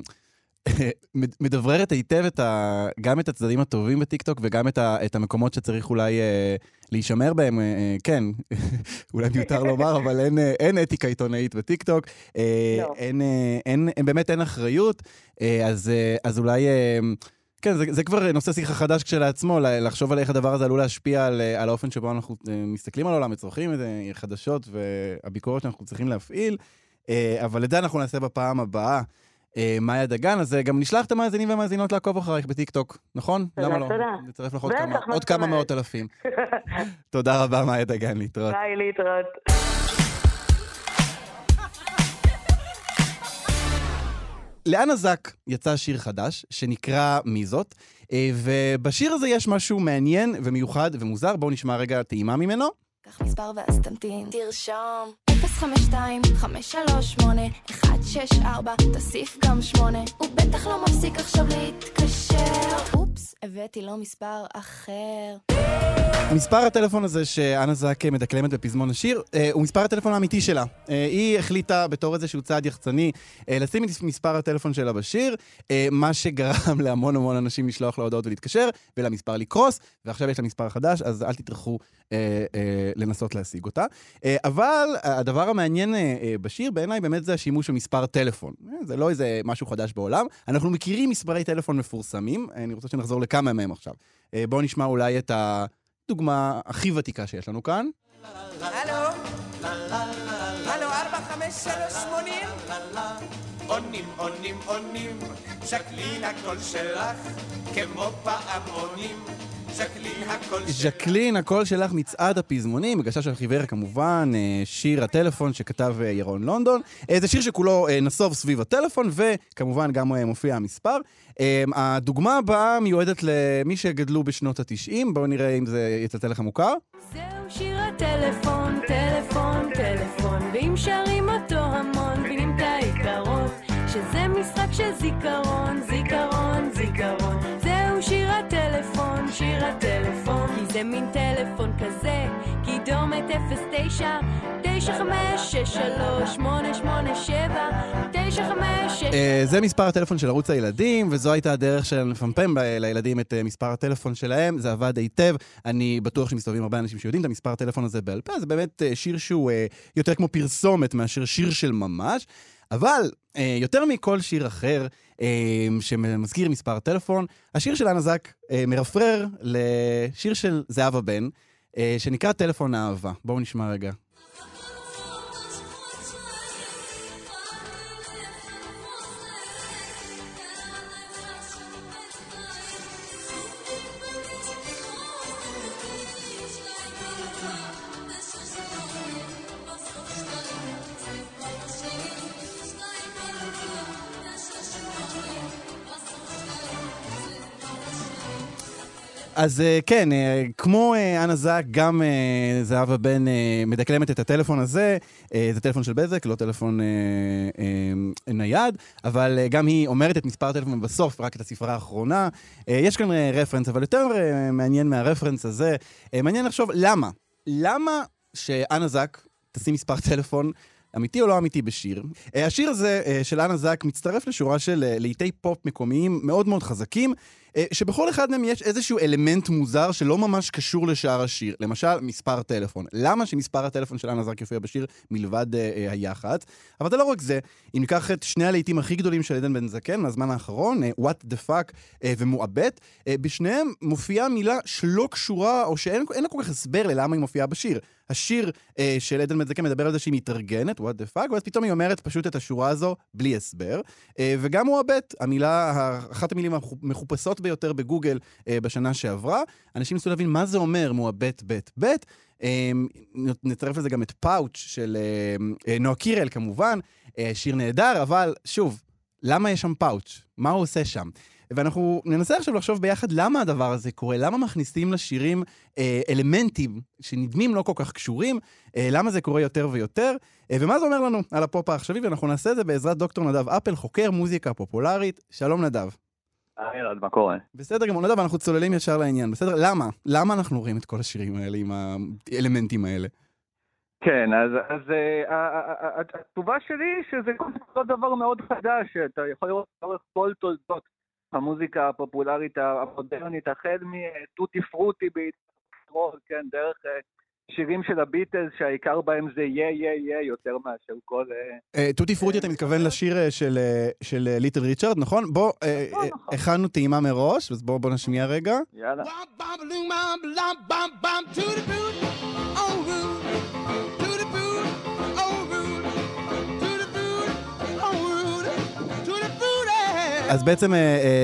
Speaker 1: מדבררת היטב את ה, גם את הצדדים הטובים בטיקטוק וגם את, ה, את המקומות שצריך אולי אה, להישמר בהם. אה, אה, כן, (laughs) אולי מיותר לומר, אבל אין, אה, אין אתיקה עיתונאית בטיקטוק. אה,
Speaker 14: לא.
Speaker 1: אין, אה, אין, אין, באמת אין אחריות, אה, אז, אה, אז אולי... אה, כן, זה, זה כבר נושא שיחה חדש כשלעצמו, לחשוב על איך הדבר הזה עלול להשפיע על, אה, על האופן שבו אנחנו אה, מסתכלים על העולם, וצורכים את זה, חדשות והביקורת שאנחנו צריכים להפעיל, אה, אבל את זה אנחנו נעשה בפעם הבאה. אה, מאיה דגן, אז אה, גם נשלח את המאזינים והמאזינות לעקוב אחרייך בטיקטוק, נכון?
Speaker 12: תודה,
Speaker 1: למה לא?
Speaker 12: תודה.
Speaker 1: נצרף לך עוד כמה,
Speaker 12: מה
Speaker 1: עוד כמה? מאות אלפים. (laughs) תודה רבה, מאיה דגן, להתראות.
Speaker 12: ביי, להתראות.
Speaker 1: לאנה זק יצא שיר חדש, שנקרא מי זאת, אה, ובשיר הזה יש משהו מעניין ומיוחד ומוזר, בואו נשמע רגע טעימה ממנו.
Speaker 14: קח מספר ואז תמתין. תרשום. 052 538 164 תוסיף גם 8 הוא בטח לא מפסיק עכשיו להתקשר. אופס, הבאתי לו מספר אחר.
Speaker 1: מספר הטלפון הזה שאנה זק מדקלמת בפזמון השיר, אה, הוא מספר הטלפון האמיתי שלה. אה, היא החליטה בתור איזשהו צעד יחצני אה, לשים את מספר הטלפון שלה בשיר, מה שגרם (laughs) להמון המון אנשים לשלוח לה הודעות ולהתקשר, ולמספר לקרוס, ועכשיו יש לה מספר חדש, אז אל תטרחו לנסות להשיג אותה. אבל הדבר המעניין בשיר בעיניי באמת זה השימוש במספר טלפון. זה לא איזה משהו חדש בעולם. אנחנו מכירים מספרי טלפון מפורסמים, אני רוצה שנחזור לכמה מהם עכשיו. בואו נשמע אולי את הדוגמה הכי ותיקה שיש לנו כאן.
Speaker 15: הלו? הלו, ארבע, חמש, שלוש, שמונים? עונים, עונים, עונים, שקלין הקול שלך, כמו פעמונים.
Speaker 1: ז'קלין, הקול שלך מצעד הפזמונים, הגשה של חיוור כמובן, אה, שיר הטלפון שכתב אה, ירון לונדון. אה, זה שיר שכולו נסוב סביב הטלפון, וכמובן גם מופיע המספר. הדוגמה הבאה מיועדת למי שגדלו בשנות ה-90, בואו נראה אם זה יצלצל לך מוכר.
Speaker 14: זהו שיר הטלפון, טלפון, טלפון, ואם שרים אותו המון, מבינים את העיקרון, שזה משחק של זיכרון, זיכרון. הטלפון, כי זה מין טלפון כזה, קידומת 09, 9563 887, 9563
Speaker 1: אה, זה מספר הטלפון של ערוץ הילדים, וזו הייתה הדרך שלנו לפמפם לילדים את אה, מספר הטלפון שלהם. זה עבד היטב. אני בטוח שמסתובבים הרבה אנשים שיודעים את המספר הטלפון הזה בעל פה. זה באמת אה, שיר שהוא אה, יותר כמו פרסומת מאשר שיר של ממש. אבל אה, יותר מכל שיר אחר אה, שמזכיר מספר טלפון, השיר של אנה זק אה, מרפרר לשיר של זהבה בן, אה, שנקרא טלפון האהבה. בואו נשמע רגע. אז אה, כן, אה, כמו אה, אנה זק, גם זהבה בן מדקלמת את הטלפון הזה. זה טלפון של בזק, לא טלפון נייד, אבל גם היא אומרת את מספר הטלפון בסוף, רק את הספרה האחרונה. יש כאן רפרנס, אבל יותר מעניין מהרפרנס הזה, מעניין לחשוב למה. למה שאנה זק תשים מספר טלפון אמיתי או לא אמיתי בשיר. השיר הזה של אנה זק מצטרף לשורה של להיטי פופ מקומיים מאוד מאוד חזקים, שבכל אחד מהם יש איזשהו אלמנט מוזר שלא ממש קשור לשאר השיר. למשל, מספר טלפון. למה שמספר הטלפון של אנה זק יופיע בשיר מלבד אה, אה, היח"צ? אבל זה לא רק זה, אם ניקח את שני הלהיטים הכי גדולים של עדן בן זקן מהזמן האחרון, אה, What the fuck אה, ומועבט, אה, בשניהם מופיעה מילה שלא קשורה, או שאין אין לה כל כך הסבר ללמה היא מופיעה בשיר. השיר אה, של עדן בן זקן מדבר על זה שהיא מתארגנת, what the fuck, ואז פתאום היא אומרת פשוט את השורה הזו בלי הסבר. אה, וגם מועבט, המילה, אחת המילים המחופשות ביותר בגוגל אה, בשנה שעברה. אנשים ניסו להבין מה זה אומר מועבט בית בית. אה, נצרף לזה גם את פאוץ' של אה, אה, נועה קירל כמובן, אה, שיר נהדר, אבל שוב, למה יש שם פאוץ'? מה הוא עושה שם? ואנחנו ננסה עכשיו לחשוב ביחד למה הדבר הזה קורה, למה מכניסים לשירים אה, אלמנטים שנדמים לא כל כך קשורים, אה, למה זה קורה יותר ויותר, אה, ומה זה אומר לנו על הפופ העכשווי, ואנחנו נעשה את זה בעזרת דוקטור נדב אפל, חוקר מוזיקה פופולרית. שלום נדב.
Speaker 16: היי אלעד, מה קורה?
Speaker 1: בסדר גמור, נדב, אנחנו צוללים ישר לעניין, בסדר? למה? למה אנחנו רואים את כל השירים האלה עם האלמנטים האלה?
Speaker 16: כן, אז, אז uh, התשובה שלי שזה כל דבר מאוד חדש, שאתה יכול לראות לאורך כל תולדות המוזיקה הפופולרית המודרנית, החל מטוטי פרוטי בישראל, כן, דרך uh, שירים של הביטלס, שהעיקר בהם זה יא יא יא יותר מאשר כל...
Speaker 1: טוטי פרוטי, אתה מתכוון לשיר של ליטל ריצ'רד, נכון? בוא, הכנו טעימה מראש, אז בוא נשמיע רגע.
Speaker 16: יאללה.
Speaker 1: אז בעצם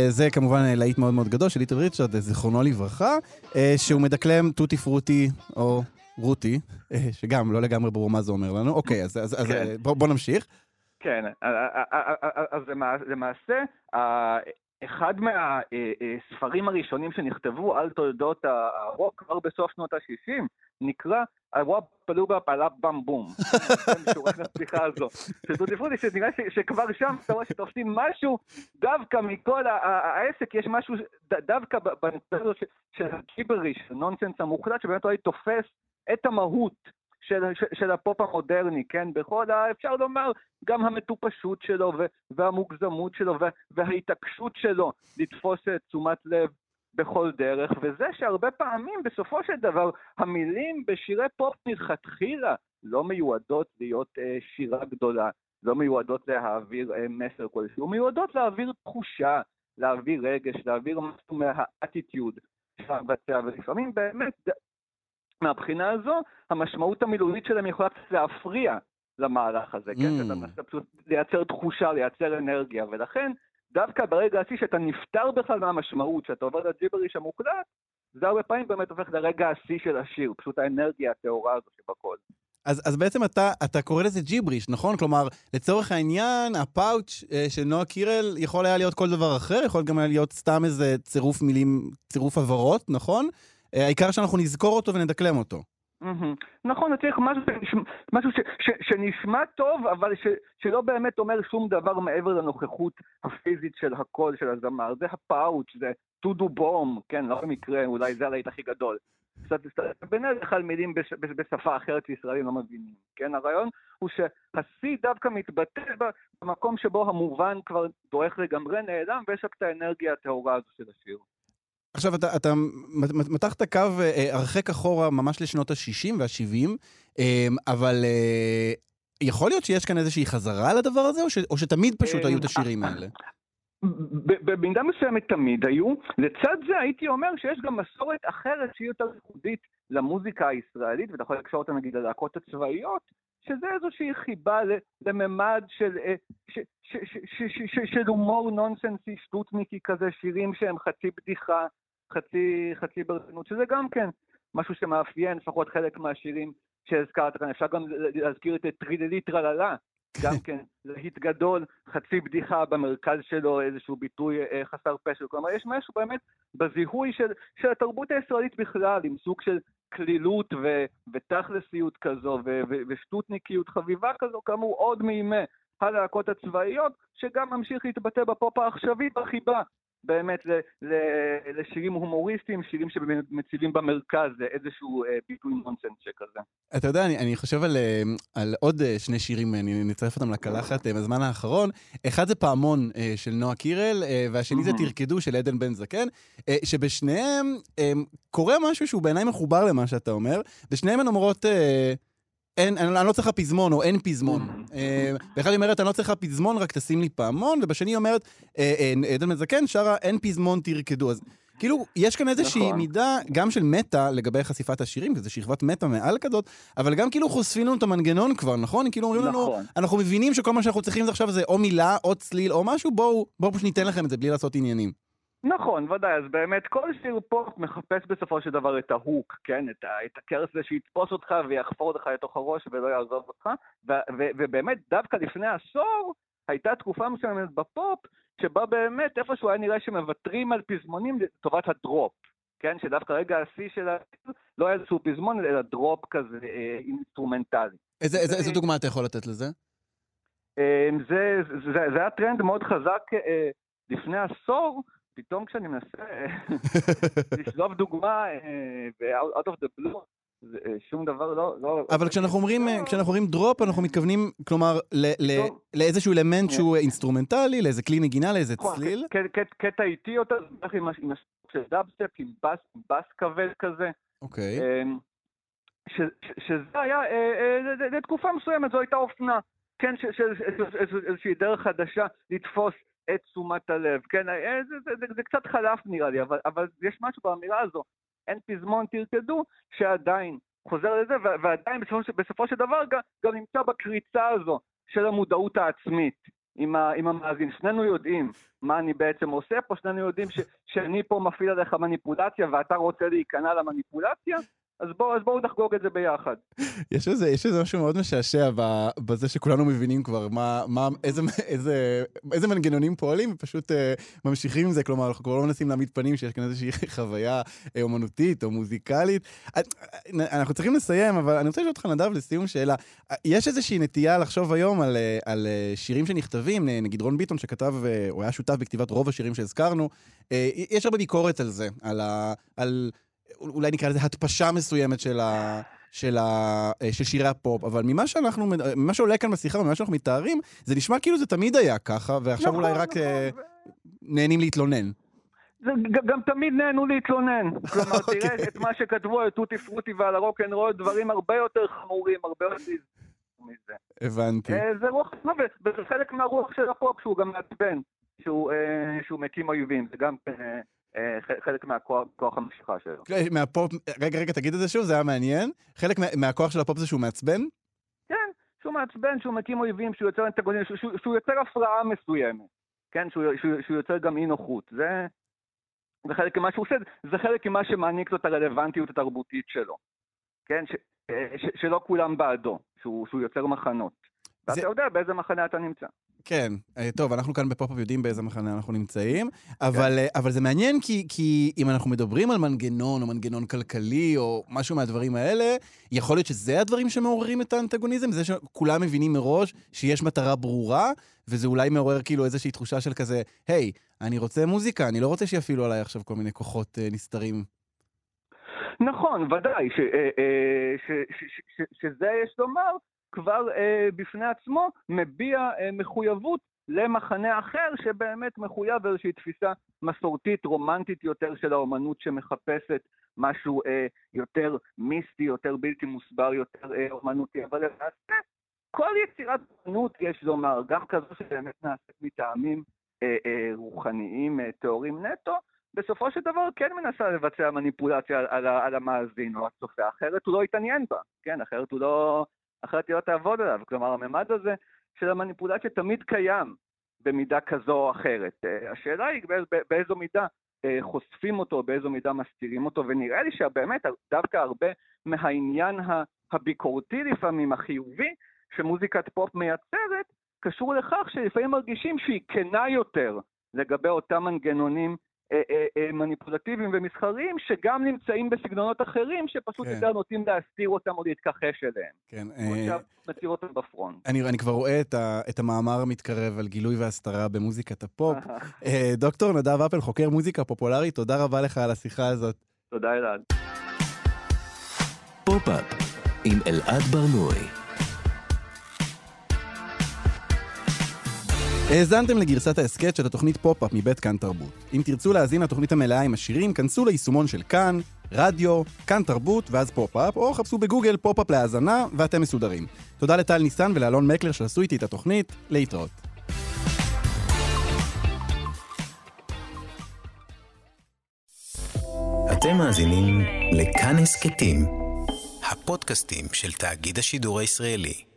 Speaker 1: זה כמובן להיט מאוד מאוד גדול של ליטל ריצ'רד, זיכרונו לברכה, שהוא מדקלם טוטי פרוטי, או רותי, שגם לא לגמרי ברור מה זה אומר לנו. אוקיי, אז, אז, אז
Speaker 16: כן.
Speaker 1: בוא, בוא נמשיך.
Speaker 16: כן, אז למעשה, אחד מהספרים הראשונים שנכתבו על תולדות הרוק כבר בסוף שנות ה-60 נקרא הוואפ פלוגה פלאפ במ בום. שורת הפתיחה הזו. שטוטי פרוטי שנראה שכבר שם אתה רואה שתופסים משהו, דווקא מכל העסק יש משהו, דווקא בנקודה הזו של הגיבריש, ה nonsense המוחלט, שבאמת אולי תופס את המהות. של, של, של הפופ המודרני, כן? בכל ה... אפשר לומר, גם המטופשות שלו והמוגזמות שלו וההתעקשות שלו לתפוס תשומת לב בכל דרך, וזה שהרבה פעמים, בסופו של דבר, המילים בשירי פופ מלכתחילה לא מיועדות להיות אה, שירה גדולה, לא מיועדות להעביר אה, מסר כלשהו, מיועדות להעביר תחושה, להעביר רגש, להעביר משהו מהאטיטיוד ולפעמים באמת מהבחינה הזו, המשמעות המילולית שלהם יכולה קצת להפריע למהלך הזה, כן?
Speaker 1: Mm.
Speaker 16: שאתה פשוט לייצר תחושה, לייצר אנרגיה, ולכן, דווקא ברגע השיא שאתה נפטר בכלל מהמשמעות, שאתה עובר לג'יבריש המוקלט, זה הרבה פעמים באמת הופך לרגע השיא של השיר, פשוט האנרגיה הטהורה הזו שבכל.
Speaker 1: אז, אז בעצם אתה, אתה קורא לזה ג'יבריש, נכון? כלומר, לצורך העניין, הפאוץ' אה, של נועה קירל יכול היה להיות כל דבר אחר, יכול גם היה להיות סתם איזה צירוף מילים, צירוף הברות, נכון? העיקר שאנחנו נזכור אותו ונדקלם אותו.
Speaker 16: נכון, צריך משהו, שנשמע טוב, אבל שלא באמת אומר שום דבר מעבר לנוכחות הפיזית של הקול של הזמר. זה הפאוץ', זה טודו בום, כן, לא במקרה, אולי זה הלהיט הכי גדול בדרך כלל מילים בש, בשפה אחרת שישראלים לא מבינים, כן? הרעיון הוא שהשיא דווקא מתבטא במקום שבו המובן כבר דועך לגמרי, נעלם, ויש רק את האנרגיה הטהורה הזו של השיר.
Speaker 1: עכשיו, אתה, אתה מתחת קו אה, הרחק אחורה ממש לשנות ה-60 וה-70, אה, אבל אה, יכול להיות שיש כאן איזושהי חזרה לדבר הזה, או, ש, או שתמיד פשוט היו את השירים האלה?
Speaker 16: במידה מסוימת תמיד היו. לצד זה הייתי אומר שיש גם מסורת אחרת שהיא יותר ייחודית למוזיקה הישראלית, ואתה יכול לקשור אותה נגיד ללהקות הצבאיות, שזה איזושהי חיבה לממד של, של הומור נונסנסי, שטוטניקי כזה, שירים שהם חצי בדיחה, חצי, חצי ברצינות, שזה גם כן משהו שמאפיין לפחות חלק מהשירים שהזכרת כאן. אפשר גם להזכיר את טריללי טרללה, גם כן להיט גדול, חצי בדיחה במרכז שלו, איזשהו ביטוי אה, חסר פשר. כלומר, יש משהו באמת בזיהוי של, של התרבות הישראלית בכלל, עם סוג של כלילות ו, ותכלסיות כזו, ו, ו, ושטותניקיות חביבה כזו, כאמור, עוד מימי הלהקות הצבאיות, שגם ממשיך להתבטא בפופ העכשווי בחיבה. באמת לשירים הומוריסטיים, שירים שמציבים במרכז איזשהו אה, ביטוי נונסנס שכזה.
Speaker 1: אתה יודע, אני, אני חושב על, אה, על עוד אה, שני שירים, אני נצרף אותם לקלחת בזמן האחרון. אחד זה פעמון של נועה קירל, והשני זה תרקדו של עדן בן זקן, שבשניהם קורה משהו שהוא בעיניי מחובר למה שאתה אומר. בשניהם הן אומרות... אין, אני, אני לא צריכה פזמון, או אין פזמון. באחד היא אומרת, אני לא צריכה פזמון, רק תשים לי פעמון, ובשני היא אומרת, עדן מזקן שרה, אין פזמון, תרקדו. אז כאילו, יש כאן איזושהי נכון. מידה גם של מטה לגבי חשיפת השירים, כי זו שכבת מטה מעל כזאת, אבל גם כאילו חושפים לנו את המנגנון כבר, נכון? כאילו אומרים נכון. לנו, אנחנו מבינים שכל מה שאנחנו צריכים זה עכשיו זה או מילה, או צליל, או משהו, בואו בוא פשוט ניתן לכם את זה בלי לעשות עניינים.
Speaker 16: נכון, ודאי, אז באמת כל שיר פופ מחפש בסופו של דבר את ה hook, כן? את, ה, את הקרס הזה שיתפוס אותך ויחפור אותך לתוך הראש ולא יעזוב אותך, ו, ו, ובאמת דווקא לפני עשור הייתה תקופה מסוימת בפופ, שבה באמת איפשהו היה נראה שמוותרים על פזמונים לטובת ה drop, כן? שדווקא רגע השיא של ה... לא היה איזשהו פזמון, אלא drop כזה אה, אינסטרומנטלי.
Speaker 1: איזה, איזה, איזה דוגמה אתה יכול לתת לזה?
Speaker 16: אה, זה, זה, זה, זה היה טרנד מאוד חזק אה, לפני עשור, פתאום כשאני מנסה (laughs) (laughs) לשלוף דוגמה ב-out of the blue, שום דבר לא... לא
Speaker 1: אבל כשאנחנו אומרים, לא. כשאנחנו אומרים drop, אנחנו מתכוונים, כלומר, לאיזשהו אלמנט שהוא אינסטרומנטלי, לאיזה כלי נגינה, לאיזה נכון, צליל?
Speaker 16: קטע איטי יותר, עם דאבסטפ, עם בס כבד כזה.
Speaker 1: אוקיי.
Speaker 16: אמ, שזה היה, לתקופה מסוימת זו הייתה אופנה. כן, איזושהי דרך חדשה לתפוס את תשומת הלב. כן, אה, זה, זה, זה, זה קצת חלף נראה לי, אבל, אבל יש משהו באמירה הזו, אין פזמון תרקדו, שעדיין חוזר לזה, ועדיין בסופו, בסופו של דבר גם, גם נמצא בקריצה הזו של המודעות העצמית. עם, ה, עם המאזין, שנינו יודעים מה אני בעצם עושה פה, שנינו יודעים ש, שאני פה מפעיל עליך מניפולציה ואתה רוצה להיכנע למניפולציה, אז בואו בוא נחגוג את זה ביחד.
Speaker 1: יש איזה, יש איזה משהו מאוד משעשע בזה שכולנו מבינים כבר מה, מה, איזה, איזה, איזה מנגנונים פועלים, ופשוט uh, ממשיכים עם זה, כלומר, אנחנו כבר לא מנסים להעמיד פנים שיש כאן איזושהי (laughs) חוויה uh, אומנותית או מוזיקלית. Uh, אנחנו צריכים לסיים, אבל אני רוצה לשאול אותך, נדב, לסיום שאלה. Uh, יש איזושהי נטייה לחשוב היום על, על שירים שנכתבים, נגיד רון ביטון שכתב, הוא היה שותף בכתיבת רוב השירים שהזכרנו, יש הרבה ביקורת על זה, על, ה, על אולי נקרא לזה הטפשה מסוימת של, ה, של, ה, אה, של שירי הפופ, אבל ממה שאנחנו, ממה שעולה כאן בשיחה וממה שאנחנו מתארים, זה נשמע כאילו זה תמיד היה ככה, ועכשיו נכון, אולי רק נכון. uh, נהנים להתלונן.
Speaker 16: זה גם תמיד נהנו להתלונן. (laughs) כלומר, okay. תראה אוקיי. את מה שכתבו על טוטי פרוטי ועל הרוקנרול, דברים הרבה יותר חמורים, הרבה יותר
Speaker 1: מזה. הבנתי.
Speaker 16: אה, זה רוח, וזה חלק מהרוח של הפופ שהוא גם מעצבן, שהוא, שהוא מקים אויבים, זה גם אה, חלק מהכוח המשיכה שלו.
Speaker 1: כן, מהפופ, רגע, רגע, תגיד את זה שוב, זה היה מעניין. חלק מהכוח של הפופ זה שהוא מעצבן?
Speaker 16: כן, שהוא מעצבן, שהוא מקים אויבים, שהוא יוצר אנטגוניזם, שהוא, יוצר הפרעה מסוימת. כן, שהוא, יוצר גם אי נוחות. זה, זה חלק ממה שהוא עושה, זה חלק ממה שמעניק לו את הרלוונטיות התרבותית שלו. כן, ש, אה, ש, שלא כולם בעדו, שהוא, שהוא יוצר מחנות. ואתה. יודע באיזה מחנה אתה נמצא.
Speaker 1: כן, אה, טוב, אנחנו כאן בפופ-אפ יודעים באיזה מחנה אנחנו נמצאים, אבל, כן. אבל זה מעניין כי, כי אם אנחנו מדברים על מנגנון או מנגנון כלכלי או משהו מהדברים האלה, יכול להיות שזה הדברים שמעוררים את האנטגוניזם? זה שכולם מבינים מראש שיש מטרה ברורה, וזה אולי מעורר כאילו איזושהי תחושה של כזה, היי, אני רוצה מוזיקה, אני לא רוצה שיפעילו עליי עכשיו כל מיני כוחות אה, נסתרים.
Speaker 16: נכון, ודאי, ש, אה, אה, ש, ש, ש, ש, שזה יש לומר, כבר אה, בפני עצמו מביע אה, מחויבות למחנה אחר שבאמת מחויב איזושהי תפיסה מסורתית, רומנטית יותר של האומנות שמחפשת משהו אה, יותר מיסטי, יותר בלתי מוסבר, יותר אה, אומנותי, אבל למעשה כל יצירת אומנות, יש לומר, גם כזו שבאמת נעשית מטעמים אה, אה, רוחניים, אה, טהורים נטו, בסופו של דבר כן מנסה לבצע מניפולציה על, על, על המאזין או הצופה, אחרת הוא לא יתעניין בה, כן, אחרת הוא לא, אחרת היא לא תעבוד עליו. כלומר, הממד הזה של המניפולציה תמיד קיים במידה כזו או אחרת. אה, השאלה היא באיזו מידה אה, חושפים אותו, באיזו מידה מסתירים אותו, ונראה לי שבאמת דווקא הרבה מהעניין הביקורתי לפעמים, החיובי, שמוזיקת פופ מייצרת, קשור לכך שלפעמים מרגישים שהיא כנה יותר לגבי אותם מנגנונים אה, אה, אה, מניפולטיביים ומסחריים, שגם נמצאים בסגנונות אחרים, שפשוט כן. יותר נוטים להסתיר אותם או להתכחש אליהם.
Speaker 1: כן.
Speaker 16: עכשיו מצהיר אותם ב front.
Speaker 1: אני, אני כבר רואה את המאמר המתקרב על גילוי והסתרה במוזיקת הפופ. (laughs) דוקטור נדב אפל, חוקר מוזיקה פופולרית, תודה רבה לך על השיחה הזאת.
Speaker 16: תודה אלעד.
Speaker 2: פופ-אפ עם אלעד ברנועי.
Speaker 1: האזנתם לגרסת ההסכת של התוכנית פופ-אפ מבית כאן תרבות. אם תרצו להאזין לתוכנית המלאה עם השירים, כנסו ליישומון של כאן, רדיו, כאן תרבות ואז פופ-אפ, או חפשו בגוגל פופ-אפ להאזנה ואתם מסודרים. תודה לטל ניסן ולאלון מקלר שעשו איתי את התוכנית, להתראות.
Speaker 17: אתם מאזינים לכאן הסכתים, הפודקאסטים של תאגיד השידור הישראלי.